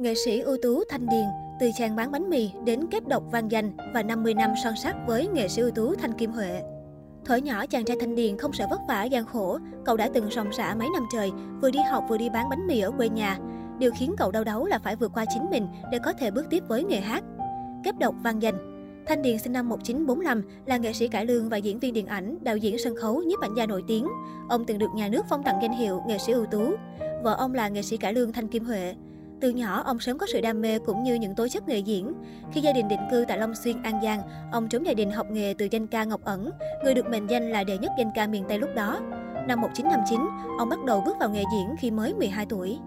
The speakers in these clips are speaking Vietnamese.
Nghệ sĩ ưu tú Thanh Điền, từ chàng bán bánh mì đến kép độc vang danh và 50 năm son sắc với nghệ sĩ ưu tú Thanh Kim Huệ. thổi nhỏ, chàng trai Thanh Điền không sợ vất vả gian khổ, cậu đã từng ròng rã mấy năm trời, vừa đi học vừa đi bán bánh mì ở quê nhà. Điều khiến cậu đau đáu là phải vượt qua chính mình để có thể bước tiếp với nghề hát. Kép độc vang danh Thanh Điền sinh năm 1945, là nghệ sĩ cải lương và diễn viên điện ảnh, đạo diễn sân khấu, nhiếp ảnh gia nổi tiếng. Ông từng được nhà nước phong tặng danh hiệu nghệ sĩ ưu tú. Vợ ông là nghệ sĩ cải lương Thanh Kim Huệ. Từ nhỏ, ông sớm có sự đam mê cũng như những tố chất nghề diễn. Khi gia đình định cư tại Long Xuyên, An Giang, ông trốn gia đình học nghề từ danh ca Ngọc Ẩn, người được mệnh danh là đệ nhất danh ca miền Tây lúc đó. Năm 1959, ông bắt đầu bước vào nghề diễn khi mới 12 tuổi.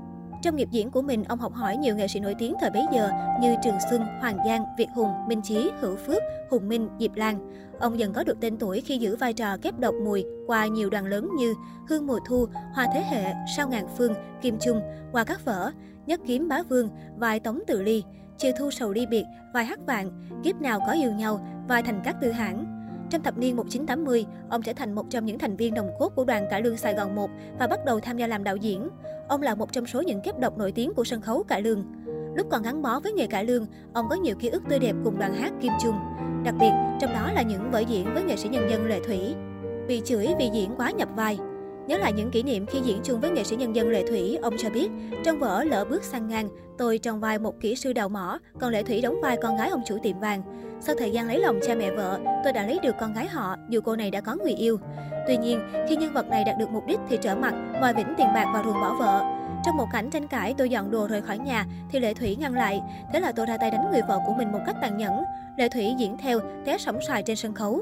Trong nghiệp diễn của mình, ông học hỏi nhiều nghệ sĩ nổi tiếng thời bấy giờ như Trường Xuân, Hoàng Giang, Việt Hùng, Minh Chí, Hữu Phước, Hùng Minh, Diệp Lan. Ông dần có được tên tuổi khi giữ vai trò kép độc mùi qua nhiều đoàn lớn như Hương Mùa Thu, Hoa Thế Hệ, Sao Ngàn Phương, Kim Trung, qua các vở Nhất Kiếm Bá Vương, vai Tống Tự Ly, Chiều Thu Sầu Ly Biệt, vai Hắc Vạn, Kiếp Nào Có Yêu Nhau, vai Thành Các Tư Hãn. Trong thập niên 1980, ông trở thành một trong những thành viên đồng cốt của đoàn cải lương Sài Gòn 1 và bắt đầu tham gia làm đạo diễn. Ông là một trong số những kép độc nổi tiếng của sân khấu cải lương. Lúc còn gắn bó với nghề cải lương, ông có nhiều ký ức tươi đẹp cùng đoàn hát Kim Trung. Đặc biệt, trong đó là những vở diễn với nghệ sĩ nhân dân Lệ Thủy. Bị chửi vì diễn quá nhập vai. Nhớ lại những kỷ niệm khi diễn chung với nghệ sĩ nhân dân Lệ Thủy, ông cho biết, trong vở Lỡ bước sang ngang, tôi trong vai một kỹ sư đào mỏ, còn Lệ Thủy đóng vai con gái ông chủ tiệm vàng. Sau thời gian lấy lòng cha mẹ vợ, tôi đã lấy được con gái họ, dù cô này đã có người yêu. Tuy nhiên, khi nhân vật này đạt được mục đích thì trở mặt, vòi vĩnh tiền bạc và ruồng bỏ vợ. Trong một cảnh tranh cãi, tôi dọn đồ rời khỏi nhà thì Lệ Thủy ngăn lại. Thế là tôi ra tay đánh người vợ của mình một cách tàn nhẫn. Lệ Thủy diễn theo, té sóng xoài trên sân khấu.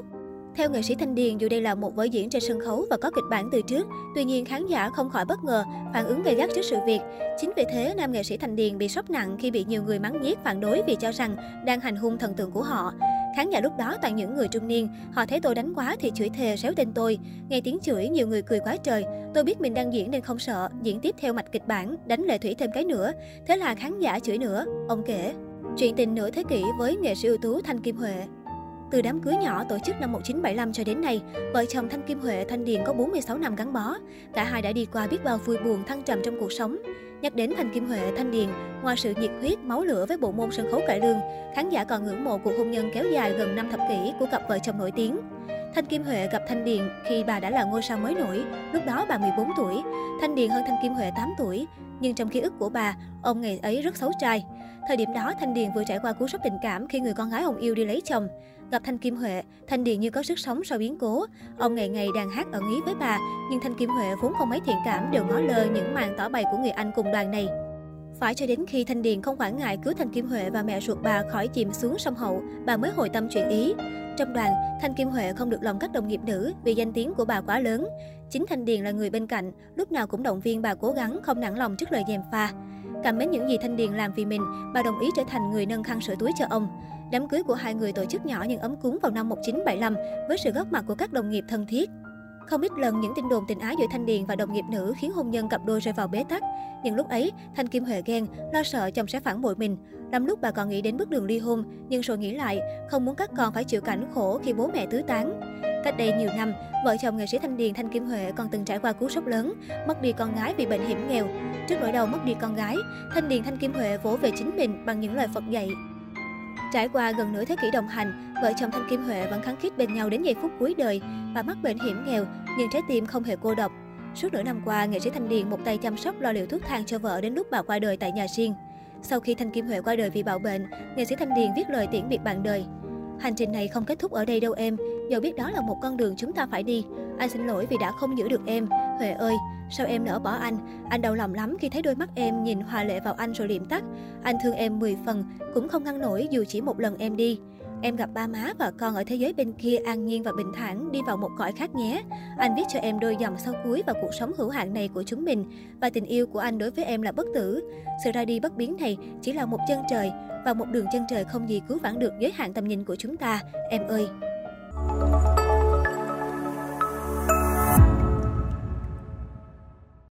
Theo nghệ sĩ Thanh Điền, dù đây là một vở diễn trên sân khấu và có kịch bản từ trước, tuy nhiên khán giả không khỏi bất ngờ, phản ứng gay gắt trước sự việc. Chính vì thế, nam nghệ sĩ Thanh Điền bị sốc nặng khi bị nhiều người mắng nhiếc phản đối vì cho rằng đang hành hung thần tượng của họ. Khán giả lúc đó toàn những người trung niên, họ thấy tôi đánh quá thì chửi thề réo tên tôi. Nghe tiếng chửi, nhiều người cười quá trời. Tôi biết mình đang diễn nên không sợ, diễn tiếp theo mạch kịch bản, đánh Lệ Thủy thêm cái nữa. Thế là khán giả chửi nữa, ông kể. Chuyện tình nửa thế kỷ với nghệ sĩ ưu tú Thanh Kim Huệ. Từ đám cưới nhỏ tổ chức năm 1975 cho đến nay, vợ chồng Thanh Kim Huệ, Thanh Điền có 46 năm gắn bó. Cả hai đã đi qua biết bao vui buồn thăng trầm trong cuộc sống. Nhắc đến Thanh Kim Huệ, Thanh Điền, ngoài sự nhiệt huyết, máu lửa với bộ môn sân khấu cải lương, khán giả còn ngưỡng mộ cuộc hôn nhân kéo dài gần 5 thập kỷ của cặp vợ chồng nổi tiếng. Thanh Kim Huệ gặp Thanh Điền khi bà đã là ngôi sao mới nổi, lúc đó bà 14 tuổi. Thanh Điền hơn Thanh Kim Huệ 8 tuổi, nhưng trong ký ức của bà, ông ngày ấy rất xấu trai. Thời điểm đó, Thanh Điền vừa trải qua cú sốc tình cảm khi người con gái ông yêu đi lấy chồng. Gặp Thanh Kim Huệ, Thanh Điền như có sức sống sau biến cố. Ông ngày ngày đàn hát ẩn ý với bà, nhưng Thanh Kim Huệ vốn không mấy thiện cảm đều ngó lơ những màn tỏ bày của người anh cùng đoàn này. Phải cho đến khi Thanh Điền không quản ngại cứu Thanh Kim Huệ và mẹ ruột bà khỏi chìm xuống sông Hậu, bà mới hồi tâm chuyển ý. Trong đoàn, Thanh Kim Huệ không được lòng các đồng nghiệp nữ vì danh tiếng của bà quá lớn. Chính Thanh Điền là người bên cạnh, lúc nào cũng động viên bà cố gắng không nản lòng trước lời dèm pha. Cảm mến những gì Thanh Điền làm vì mình, bà đồng ý trở thành người nâng khăn sửa túi cho ông. Đám cưới của hai người tổ chức nhỏ nhưng ấm cúng vào năm 1975 với sự góp mặt của các đồng nghiệp thân thiết. Không ít lần những tin đồn tình ái giữa Thanh Điền và đồng nghiệp nữ khiến hôn nhân cặp đôi rơi vào bế tắc. những lúc ấy, Thanh Kim Huệ ghen, lo sợ chồng sẽ phản bội mình. Lắm lúc bà còn nghĩ đến bước đường ly hôn, nhưng rồi nghĩ lại, không muốn các con phải chịu cảnh khổ khi bố mẹ tứ tán. Cách đây nhiều năm, vợ chồng nghệ sĩ Thanh Điền Thanh Kim Huệ còn từng trải qua cú sốc lớn, mất đi con gái vì bệnh hiểm nghèo. Trước nỗi đau mất đi con gái, Thanh Điền Thanh Kim Huệ vỗ về chính mình bằng những lời Phật dạy. Trải qua gần nửa thế kỷ đồng hành, vợ chồng Thanh Kim Huệ vẫn kháng khít bên nhau đến giây phút cuối đời. Bà mắc bệnh hiểm nghèo, nhưng trái tim không hề cô độc. Suốt nửa năm qua, nghệ sĩ Thanh Điền một tay chăm sóc lo liệu thuốc thang cho vợ đến lúc bà qua đời tại nhà riêng. Sau khi Thanh Kim Huệ qua đời vì bạo bệnh, nghệ sĩ Thanh Điền viết lời tiễn biệt bạn đời. Hành trình này không kết thúc ở đây đâu em, dẫu biết đó là một con đường chúng ta phải đi. Anh xin lỗi vì đã không giữ được em. Huệ ơi, sao em nỡ bỏ anh? Anh đau lòng lắm khi thấy đôi mắt em nhìn hòa lệ vào anh rồi liệm tắt. Anh thương em 10 phần, cũng không ngăn nổi dù chỉ một lần em đi. Em gặp ba má và con ở thế giới bên kia an nhiên và bình thản đi vào một cõi khác nhé. Anh viết cho em đôi dòng sau cuối vào cuộc sống hữu hạn này của chúng mình và tình yêu của anh đối với em là bất tử. Sự ra đi bất biến này chỉ là một chân trời và một đường chân trời không gì cứu vãn được giới hạn tầm nhìn của chúng ta, em ơi.